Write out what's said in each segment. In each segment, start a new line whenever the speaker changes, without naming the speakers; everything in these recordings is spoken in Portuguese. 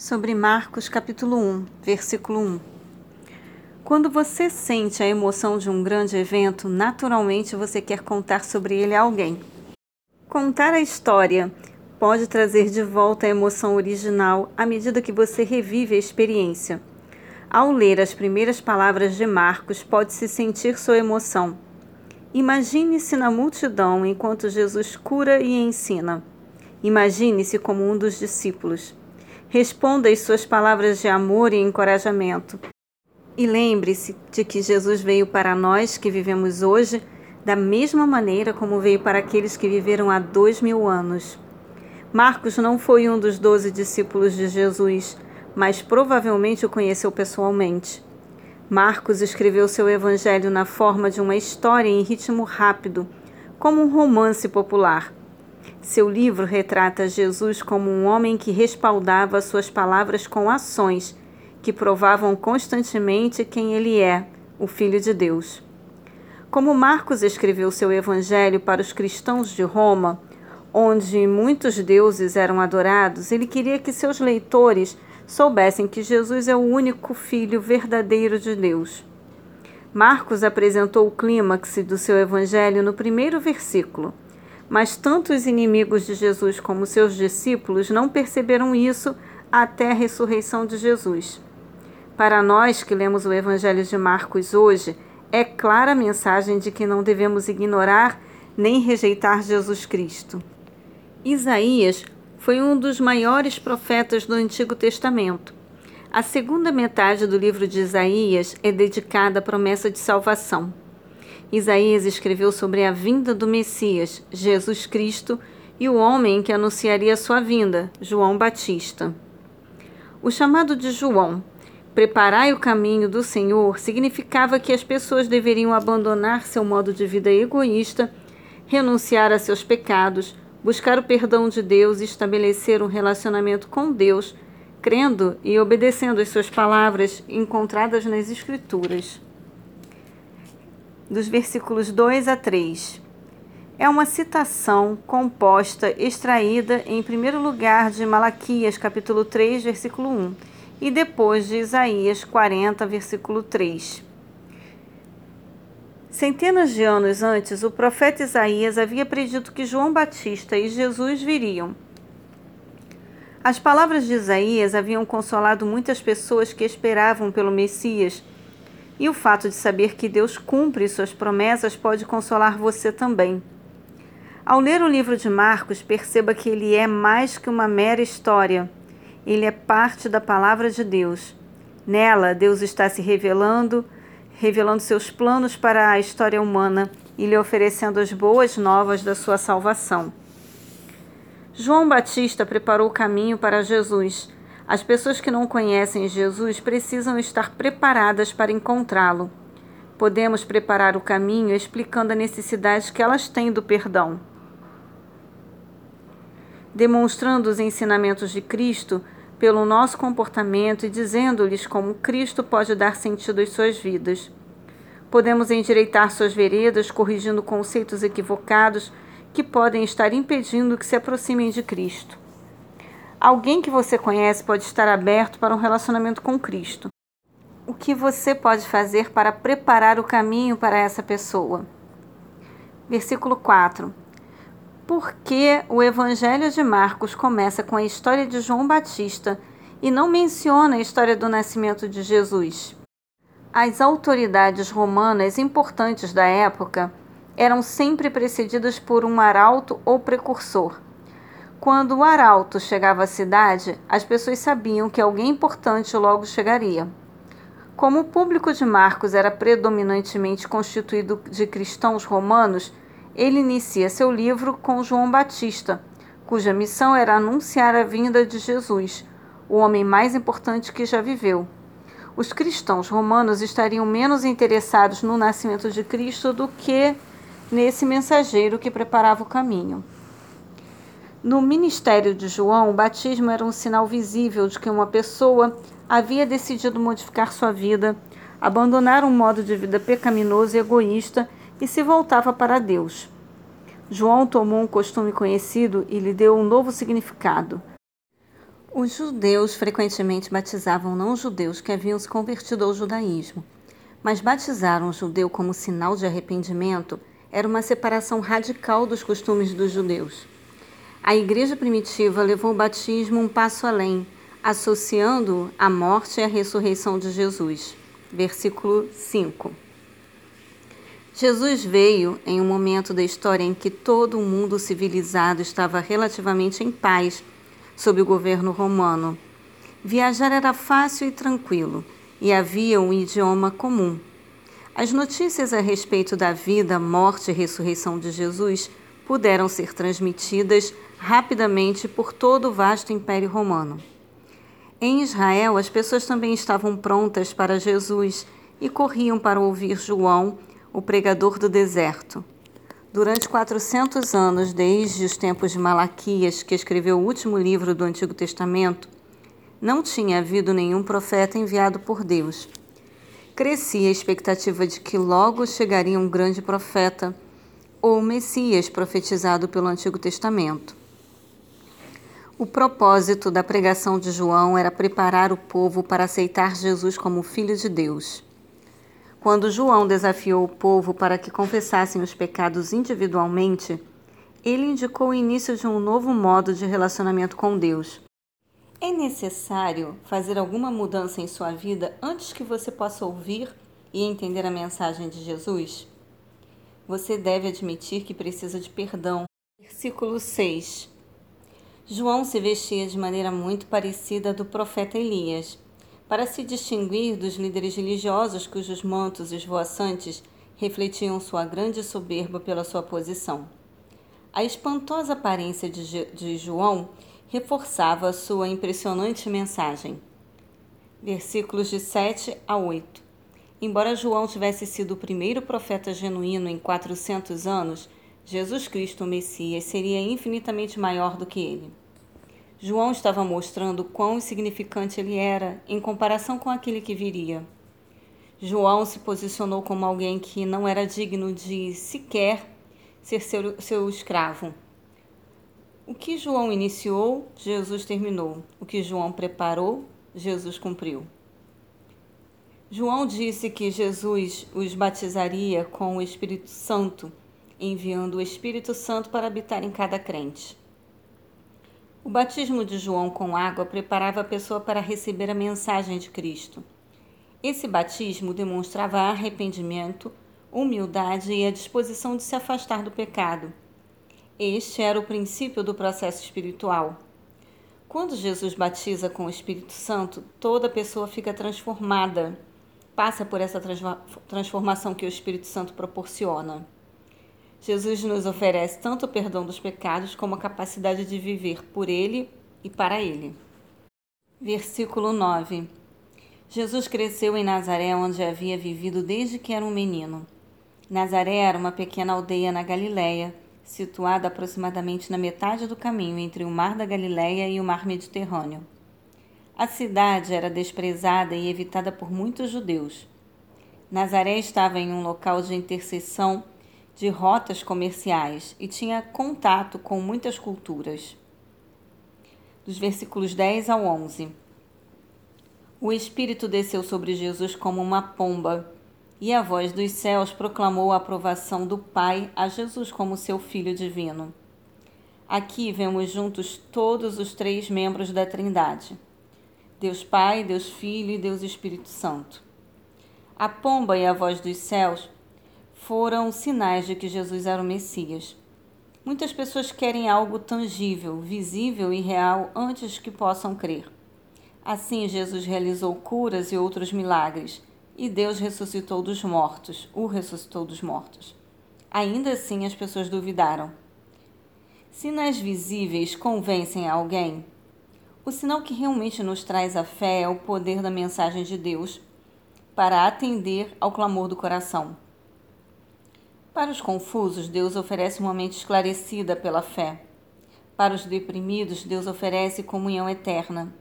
Sobre Marcos capítulo 1, versículo 1. Quando você sente a emoção de um grande evento, naturalmente você quer contar sobre ele a alguém. Contar a história pode trazer de volta a emoção original à medida que você revive a experiência. Ao ler as primeiras palavras de Marcos, pode-se sentir sua emoção. Imagine-se na multidão enquanto Jesus cura e ensina. Imagine-se como um dos discípulos. Responda as suas palavras de amor e encorajamento. E lembre-se de que Jesus veio para nós que vivemos hoje da mesma maneira como veio para aqueles que viveram há dois mil anos. Marcos não foi um dos doze discípulos de Jesus, mas provavelmente o conheceu pessoalmente. Marcos escreveu seu evangelho na forma de uma história em ritmo rápido, como um romance popular. Seu livro retrata Jesus como um homem que respaldava suas palavras com ações que provavam constantemente quem ele é, o Filho de Deus. Como Marcos escreveu seu evangelho para os cristãos de Roma, onde muitos deuses eram adorados, ele queria que seus leitores soubessem que Jesus é o único Filho verdadeiro de Deus. Marcos apresentou o clímax do seu evangelho no primeiro versículo mas tanto os inimigos de Jesus como seus discípulos não perceberam isso até a ressurreição de Jesus. Para nós que lemos o Evangelho de Marcos hoje, é clara a mensagem de que não devemos ignorar nem rejeitar Jesus Cristo. Isaías foi um dos maiores profetas do Antigo Testamento. A segunda metade do livro de Isaías é dedicada à promessa de salvação. Isaías escreveu sobre a vinda do Messias, Jesus Cristo, e o homem que anunciaria sua vinda, João Batista. O chamado de João, preparai o caminho do Senhor, significava que as pessoas deveriam abandonar seu modo de vida egoísta, renunciar a seus pecados, buscar o perdão de Deus e estabelecer um relacionamento com Deus, crendo e obedecendo as suas palavras encontradas nas Escrituras dos versículos 2 a 3. É uma citação composta, extraída em primeiro lugar de Malaquias, capítulo 3, versículo 1, e depois de Isaías 40, versículo 3. Centenas de anos antes, o profeta Isaías havia predito que João Batista e Jesus viriam. As palavras de Isaías haviam consolado muitas pessoas que esperavam pelo Messias e o fato de saber que Deus cumpre suas promessas pode consolar você também. Ao ler o livro de Marcos, perceba que ele é mais que uma mera história. Ele é parte da palavra de Deus. Nela, Deus está se revelando, revelando seus planos para a história humana e lhe oferecendo as boas novas da sua salvação. João Batista preparou o caminho para Jesus as pessoas que não conhecem Jesus precisam estar preparadas para encontrá-lo. Podemos preparar o caminho explicando a necessidade que elas têm do perdão. Demonstrando os ensinamentos de Cristo pelo nosso comportamento e dizendo-lhes como Cristo pode dar sentido às suas vidas. Podemos endireitar suas veredas corrigindo conceitos equivocados que podem estar impedindo que se aproximem de Cristo. Alguém que você conhece pode estar aberto para um relacionamento com Cristo. O que você pode fazer para preparar o caminho para essa pessoa? Versículo 4. Por que o Evangelho de Marcos começa com a história de João Batista e não menciona a história do nascimento de Jesus? As autoridades romanas importantes da época eram sempre precedidas por um arauto ou precursor quando o arauto chegava à cidade, as pessoas sabiam que alguém importante logo chegaria. Como o público de Marcos era predominantemente constituído de cristãos romanos, ele inicia seu livro com João Batista, cuja missão era anunciar a vinda de Jesus, o homem mais importante que já viveu. Os cristãos romanos estariam menos interessados no nascimento de Cristo do que nesse mensageiro que preparava o caminho. No ministério de João, o batismo era um sinal visível de que uma pessoa havia decidido modificar sua vida, abandonar um modo de vida pecaminoso e egoísta e se voltava para Deus. João tomou um costume conhecido e lhe deu um novo significado. Os judeus frequentemente batizavam não-judeus que haviam se convertido ao judaísmo, mas batizar um judeu como sinal de arrependimento era uma separação radical dos costumes dos judeus. A igreja primitiva levou o batismo um passo além, associando a morte e a ressurreição de Jesus. Versículo 5. Jesus veio em um momento da história em que todo o mundo civilizado estava relativamente em paz sob o governo romano. Viajar era fácil e tranquilo, e havia um idioma comum. As notícias a respeito da vida, morte e ressurreição de Jesus puderam ser transmitidas rapidamente por todo o vasto Império Romano. Em Israel, as pessoas também estavam prontas para Jesus e corriam para ouvir João, o pregador do deserto. Durante 400 anos, desde os tempos de Malaquias, que escreveu o último livro do Antigo Testamento, não tinha havido nenhum profeta enviado por Deus. Crescia a expectativa de que logo chegaria um grande profeta, ou Messias profetizado pelo Antigo Testamento. O propósito da pregação de João era preparar o povo para aceitar Jesus como Filho de Deus. Quando João desafiou o povo para que confessassem os pecados individualmente, ele indicou o início de um novo modo de relacionamento com Deus é necessário fazer alguma mudança em sua vida antes que você possa ouvir e entender a mensagem de Jesus? Você deve admitir que precisa de perdão. Versículo 6. João se vestia de maneira muito parecida do profeta Elias, para se distinguir dos líderes religiosos cujos mantos esvoaçantes refletiam sua grande soberba pela sua posição. A espantosa aparência de, de João reforçava sua impressionante mensagem. Versículos de 7 a 8. Embora João tivesse sido o primeiro profeta genuíno em 400 anos, Jesus Cristo, o Messias, seria infinitamente maior do que ele. João estava mostrando quão insignificante ele era em comparação com aquele que viria. João se posicionou como alguém que não era digno de sequer ser seu, seu escravo. O que João iniciou, Jesus terminou. O que João preparou, Jesus cumpriu. João disse que Jesus os batizaria com o Espírito Santo, enviando o Espírito Santo para habitar em cada crente. O batismo de João com água preparava a pessoa para receber a mensagem de Cristo. Esse batismo demonstrava arrependimento, humildade e a disposição de se afastar do pecado este era o princípio do processo espiritual. Quando Jesus batiza com o Espírito Santo, toda pessoa fica transformada, passa por essa transformação que o Espírito Santo proporciona. Jesus nos oferece tanto o perdão dos pecados como a capacidade de viver por Ele e para Ele. Versículo 9: Jesus cresceu em Nazaré, onde havia vivido desde que era um menino. Nazaré era uma pequena aldeia na Galiléia situada aproximadamente na metade do caminho entre o Mar da Galileia e o Mar Mediterrâneo. A cidade era desprezada e evitada por muitos judeus. Nazaré estava em um local de interseção de rotas comerciais e tinha contato com muitas culturas. Dos versículos 10 ao 11. O Espírito desceu sobre Jesus como uma pomba e a voz dos céus proclamou a aprovação do Pai a Jesus como seu Filho divino. Aqui vemos juntos todos os três membros da Trindade: Deus Pai, Deus Filho e Deus Espírito Santo. A pomba e a voz dos céus foram sinais de que Jesus era o Messias. Muitas pessoas querem algo tangível, visível e real antes que possam crer. Assim, Jesus realizou curas e outros milagres e Deus ressuscitou dos mortos, o ressuscitou dos mortos. Ainda assim, as pessoas duvidaram. Sinais visíveis convencem alguém? O sinal que realmente nos traz a fé é o poder da mensagem de Deus para atender ao clamor do coração. Para os confusos, Deus oferece uma mente esclarecida pela fé. Para os deprimidos, Deus oferece comunhão eterna.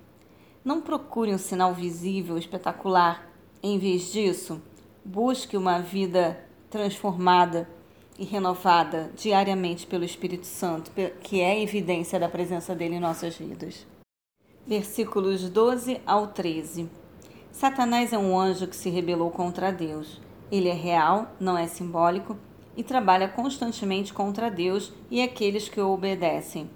Não procure um sinal visível, espetacular em vez disso, busque uma vida transformada e renovada diariamente pelo Espírito Santo, que é a evidência da presença dele em nossas vidas. Versículos 12 ao 13. Satanás é um anjo que se rebelou contra Deus. Ele é real, não é simbólico e trabalha constantemente contra Deus e aqueles que o obedecem.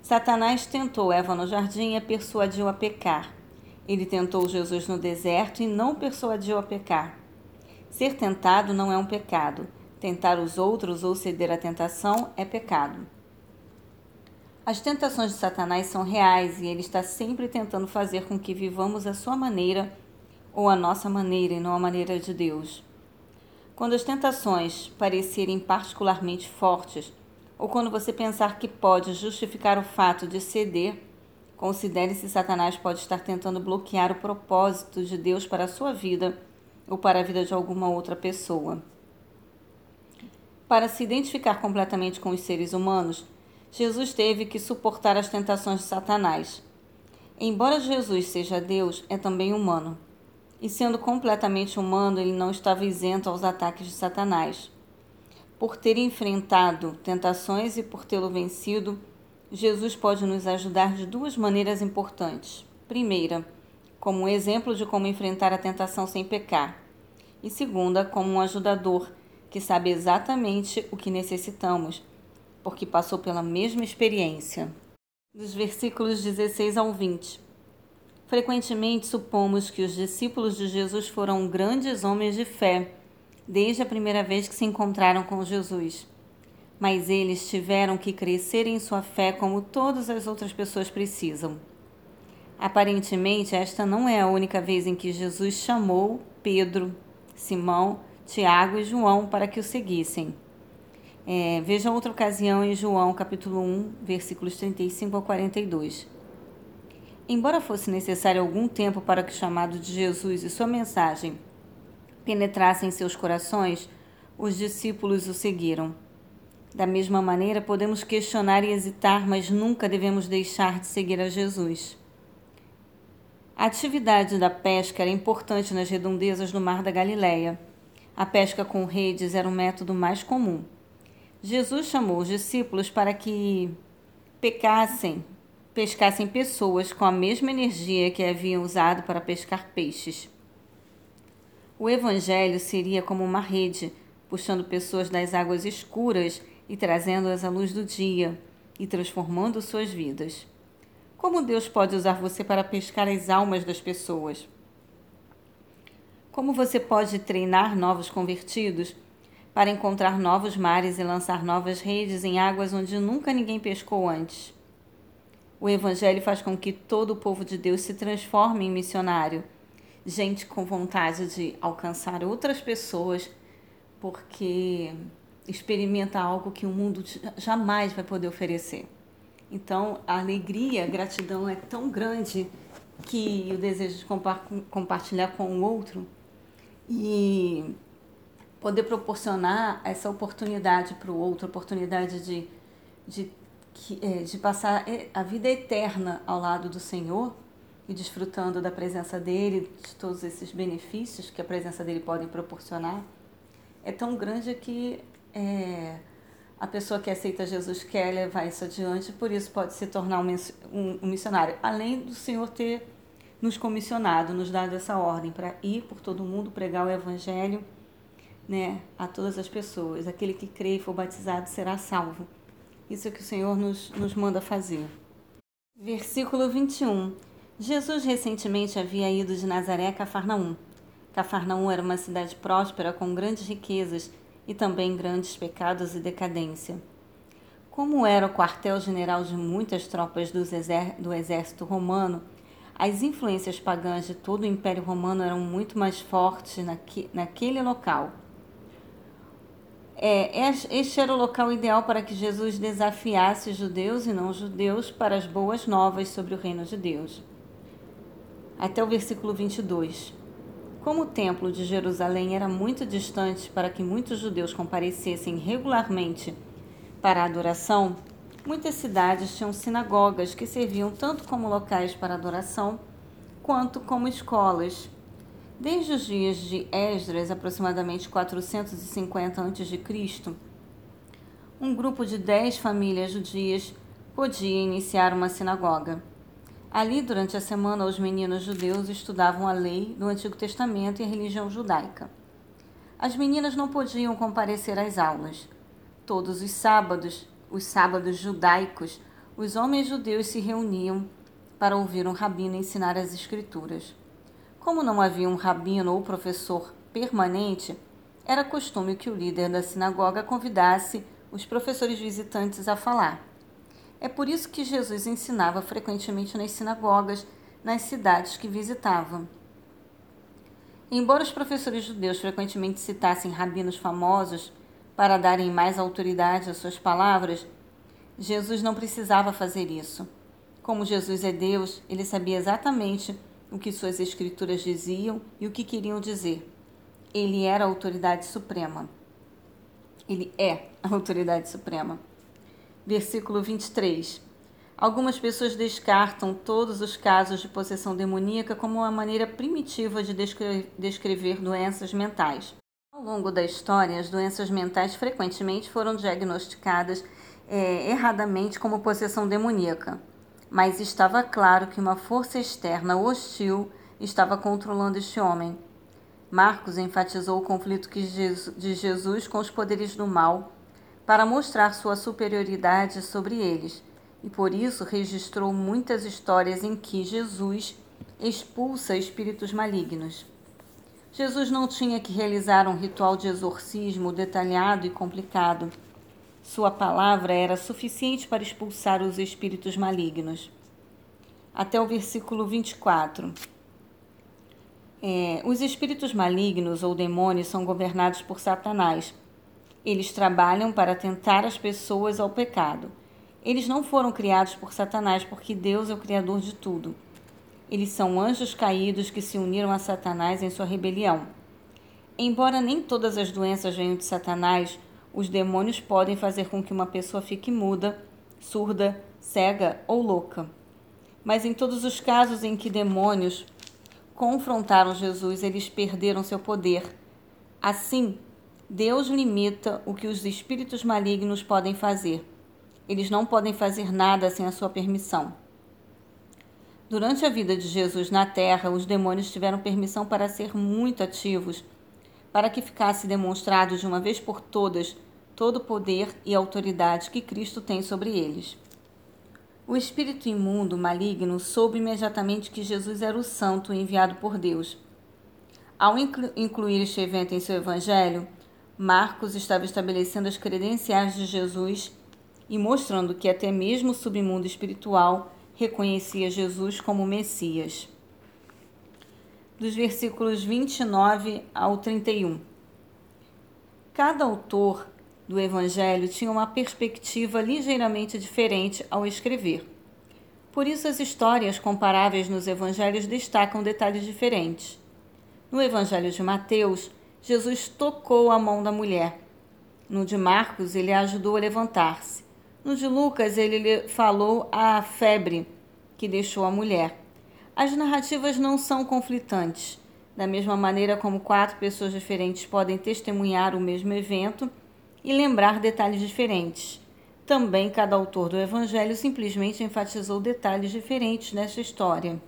Satanás tentou Eva no jardim e a persuadiu a pecar. Ele tentou Jesus no deserto e não persuadiu a pecar. Ser tentado não é um pecado. Tentar os outros ou ceder à tentação é pecado. As tentações de Satanás são reais e ele está sempre tentando fazer com que vivamos a sua maneira ou a nossa maneira e não a maneira de Deus. Quando as tentações parecerem particularmente fortes, ou quando você pensar que pode justificar o fato de ceder, considere se Satanás pode estar tentando bloquear o propósito de Deus para a sua vida ou para a vida de alguma outra pessoa. Para se identificar completamente com os seres humanos, Jesus teve que suportar as tentações de Satanás. Embora Jesus seja Deus, é também humano e sendo completamente humano, ele não estava isento aos ataques de Satanás. Por ter enfrentado tentações e por tê-lo vencido, Jesus pode nos ajudar de duas maneiras importantes. Primeira, como um exemplo de como enfrentar a tentação sem pecar. E segunda, como um ajudador que sabe exatamente o que necessitamos, porque passou pela mesma experiência. Dos versículos 16 ao 20. Frequentemente supomos que os discípulos de Jesus foram grandes homens de fé desde a primeira vez que se encontraram com Jesus. Mas eles tiveram que crescer em sua fé como todas as outras pessoas precisam. Aparentemente, esta não é a única vez em que Jesus chamou Pedro, Simão, Tiago e João para que o seguissem. É, veja outra ocasião em João capítulo 1, versículos 35 a 42. Embora fosse necessário algum tempo para que o chamado de Jesus e sua mensagem penetrassem em seus corações, os discípulos o seguiram. Da mesma maneira, podemos questionar e hesitar, mas nunca devemos deixar de seguir a Jesus. A atividade da pesca era importante nas redondezas do Mar da Galileia. A pesca com redes era o método mais comum. Jesus chamou os discípulos para que pecassem pescassem pessoas com a mesma energia que haviam usado para pescar peixes. O Evangelho seria como uma rede, puxando pessoas das águas escuras e trazendo-as à luz do dia e transformando suas vidas. Como Deus pode usar você para pescar as almas das pessoas? Como você pode treinar novos convertidos para encontrar novos mares e lançar novas redes em águas onde nunca ninguém pescou antes? O Evangelho faz com que todo o povo de Deus se transforme em missionário. Gente com vontade de alcançar outras pessoas, porque experimenta algo que o mundo jamais vai poder oferecer. Então, a alegria, a gratidão é tão grande que o desejo de compartilhar com o outro e poder proporcionar essa oportunidade para o outro, oportunidade de, de é, de passar é, a vida eterna ao lado do Senhor e desfrutando da presença dele, de todos esses benefícios que a presença dele pode proporcionar, é tão grande que é, a pessoa que aceita Jesus quer levar isso adiante, por isso pode se tornar um, um, um missionário. Além do Senhor ter nos comissionado, nos dado essa ordem para ir por todo mundo pregar o Evangelho né, a todas as pessoas. Aquele que crê e for batizado será salvo. Isso é que o Senhor nos, nos manda fazer. Versículo 21. Jesus recentemente havia ido de Nazaré a Cafarnaum. Cafarnaum era uma cidade próspera com grandes riquezas e também grandes pecados e decadência. Como era o quartel-general de muitas tropas do exército romano, as influências pagãs de todo o Império Romano eram muito mais fortes naquele local é, este era o local ideal para que Jesus desafiasse judeus e não judeus para as boas novas sobre o reino de Deus. Até o versículo 22. Como o templo de Jerusalém era muito distante para que muitos judeus comparecessem regularmente para a adoração, muitas cidades tinham sinagogas que serviam tanto como locais para adoração quanto como escolas Desde os dias de Esdras, aproximadamente 450 a.C., um grupo de dez famílias judias podia iniciar uma sinagoga. Ali, durante a semana, os meninos judeus estudavam a lei do Antigo Testamento e a religião judaica. As meninas não podiam comparecer às aulas. Todos os sábados, os sábados judaicos, os homens judeus se reuniam para ouvir um rabino ensinar as escrituras. Como não havia um rabino ou professor permanente, era costume que o líder da sinagoga convidasse os professores visitantes a falar. É por isso que Jesus ensinava frequentemente nas sinagogas, nas cidades que visitava. Embora os professores judeus frequentemente citassem rabinos famosos para darem mais autoridade às suas palavras, Jesus não precisava fazer isso. Como Jesus é Deus, ele sabia exatamente o que suas escrituras diziam e o que queriam dizer. Ele era a autoridade suprema. Ele é a autoridade suprema versículo 23. Algumas pessoas descartam todos os casos de possessão demoníaca como uma maneira primitiva de descrever doenças mentais. Ao longo da história, as doenças mentais frequentemente foram diagnosticadas é, erradamente como possessão demoníaca, mas estava claro que uma força externa hostil estava controlando este homem. Marcos enfatizou o conflito de Jesus com os poderes do mal para mostrar sua superioridade sobre eles, e por isso registrou muitas histórias em que Jesus expulsa espíritos malignos. Jesus não tinha que realizar um ritual de exorcismo detalhado e complicado. Sua palavra era suficiente para expulsar os espíritos malignos. Até o versículo 24. É, os espíritos malignos ou demônios são governados por Satanás eles trabalham para tentar as pessoas ao pecado. Eles não foram criados por Satanás, porque Deus é o Criador de tudo. Eles são anjos caídos que se uniram a Satanás em sua rebelião. Embora nem todas as doenças venham de Satanás, os demônios podem fazer com que uma pessoa fique muda, surda, cega ou louca. Mas em todos os casos em que demônios confrontaram Jesus, eles perderam seu poder. Assim, Deus limita o que os espíritos malignos podem fazer. Eles não podem fazer nada sem a sua permissão. Durante a vida de Jesus na terra, os demônios tiveram permissão para ser muito ativos, para que ficasse demonstrado de uma vez por todas todo o poder e autoridade que Cristo tem sobre eles. O espírito imundo maligno soube imediatamente que Jesus era o santo enviado por Deus. Ao incluir este evento em seu evangelho, Marcos estava estabelecendo as credenciais de Jesus e mostrando que até mesmo o submundo espiritual reconhecia Jesus como Messias. Dos versículos 29 ao 31. Cada autor do Evangelho tinha uma perspectiva ligeiramente diferente ao escrever. Por isso, as histórias comparáveis nos evangelhos destacam detalhes diferentes. No Evangelho de Mateus, Jesus tocou a mão da mulher. No de Marcos, ele a ajudou a levantar-se. No de Lucas, ele falou a febre que deixou a mulher. As narrativas não são conflitantes. Da mesma maneira como quatro pessoas diferentes podem testemunhar o mesmo evento e lembrar detalhes diferentes. Também cada autor do Evangelho simplesmente enfatizou detalhes diferentes nesta história.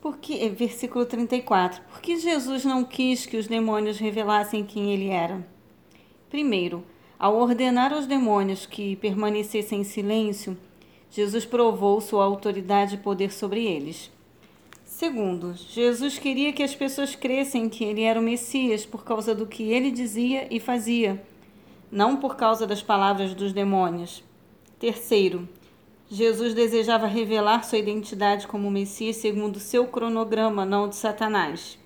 Porque, eh, versículo 34. Por que Jesus não quis que os demônios revelassem quem ele era? Primeiro, ao ordenar aos demônios que permanecessem em silêncio, Jesus provou sua autoridade e poder sobre eles. Segundo, Jesus queria que as pessoas crescem que ele era o Messias por causa do que ele dizia e fazia, não por causa das palavras dos demônios. Terceiro, Jesus desejava revelar sua identidade como Messias segundo seu cronograma, não de Satanás.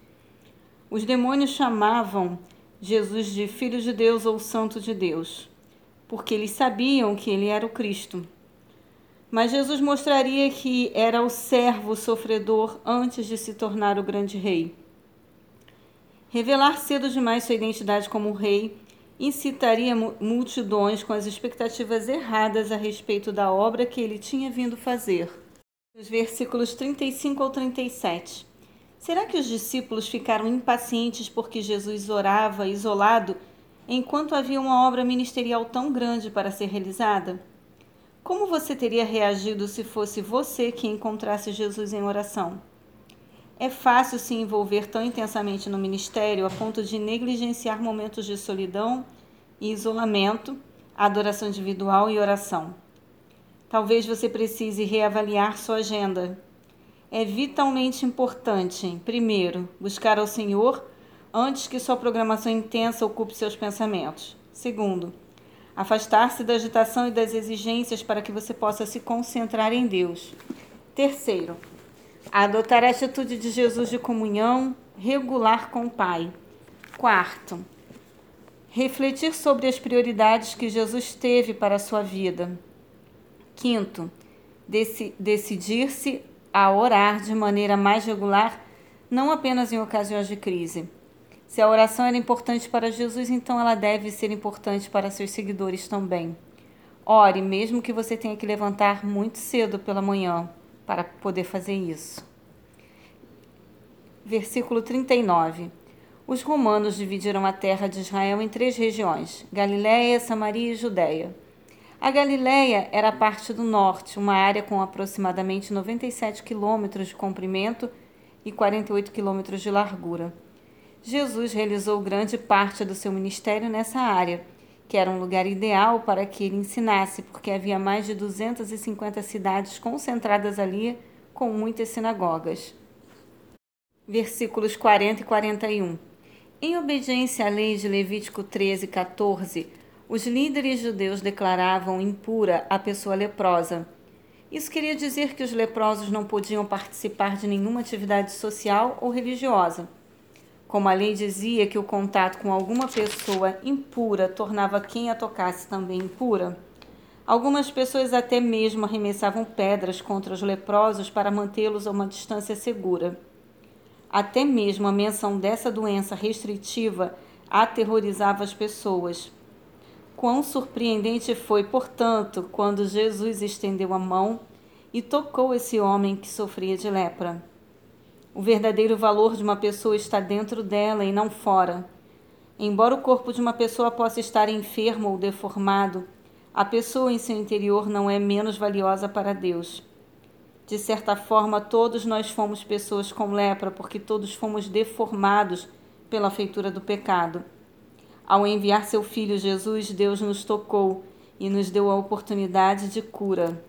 Os demônios chamavam Jesus de Filho de Deus ou Santo de Deus, porque eles sabiam que ele era o Cristo. Mas Jesus mostraria que era o servo sofredor antes de se tornar o grande rei. Revelar cedo demais sua identidade como rei incitaria multidões com as expectativas erradas a respeito da obra que ele tinha vindo fazer. Os versículos 35 ao 37. Será que os discípulos ficaram impacientes porque Jesus orava isolado enquanto havia uma obra ministerial tão grande para ser realizada? Como você teria reagido se fosse você que encontrasse Jesus em oração? É fácil se envolver tão intensamente no ministério a ponto de negligenciar momentos de solidão e isolamento, adoração individual e oração. Talvez você precise reavaliar sua agenda. É vitalmente importante, primeiro, buscar ao Senhor antes que sua programação intensa ocupe seus pensamentos. Segundo, afastar-se da agitação e das exigências para que você possa se concentrar em Deus. Terceiro, adotar a atitude de Jesus de comunhão regular com o Pai. Quarto, refletir sobre as prioridades que Jesus teve para a sua vida. Quinto, decidir-se a orar de maneira mais regular, não apenas em ocasiões de crise. Se a oração era importante para Jesus, então ela deve ser importante para seus seguidores também. Ore, mesmo que você tenha que levantar muito cedo pela manhã para poder fazer isso. Versículo 39. Os romanos dividiram a terra de Israel em três regiões: Galiléia, Samaria e Judéia. A Galiléia era a parte do norte, uma área com aproximadamente 97 quilômetros de comprimento e 48 quilômetros de largura. Jesus realizou grande parte do seu ministério nessa área, que era um lugar ideal para que ele ensinasse, porque havia mais de 250 cidades concentradas ali, com muitas sinagogas. Versículos 40 e 41. Em obediência à lei de Levítico 13, 14, os líderes judeus declaravam impura a pessoa leprosa. Isso queria dizer que os leprosos não podiam participar de nenhuma atividade social ou religiosa. Como a lei dizia que o contato com alguma pessoa impura tornava quem a tocasse também impura, algumas pessoas até mesmo arremessavam pedras contra os leprosos para mantê-los a uma distância segura. Até mesmo a menção dessa doença restritiva aterrorizava as pessoas. Quão surpreendente foi, portanto, quando Jesus estendeu a mão e tocou esse homem que sofria de lepra. O verdadeiro valor de uma pessoa está dentro dela e não fora. Embora o corpo de uma pessoa possa estar enfermo ou deformado, a pessoa em seu interior não é menos valiosa para Deus. De certa forma, todos nós fomos pessoas com lepra, porque todos fomos deformados pela feitura do pecado. Ao enviar seu filho Jesus, Deus nos tocou e nos deu a oportunidade de cura.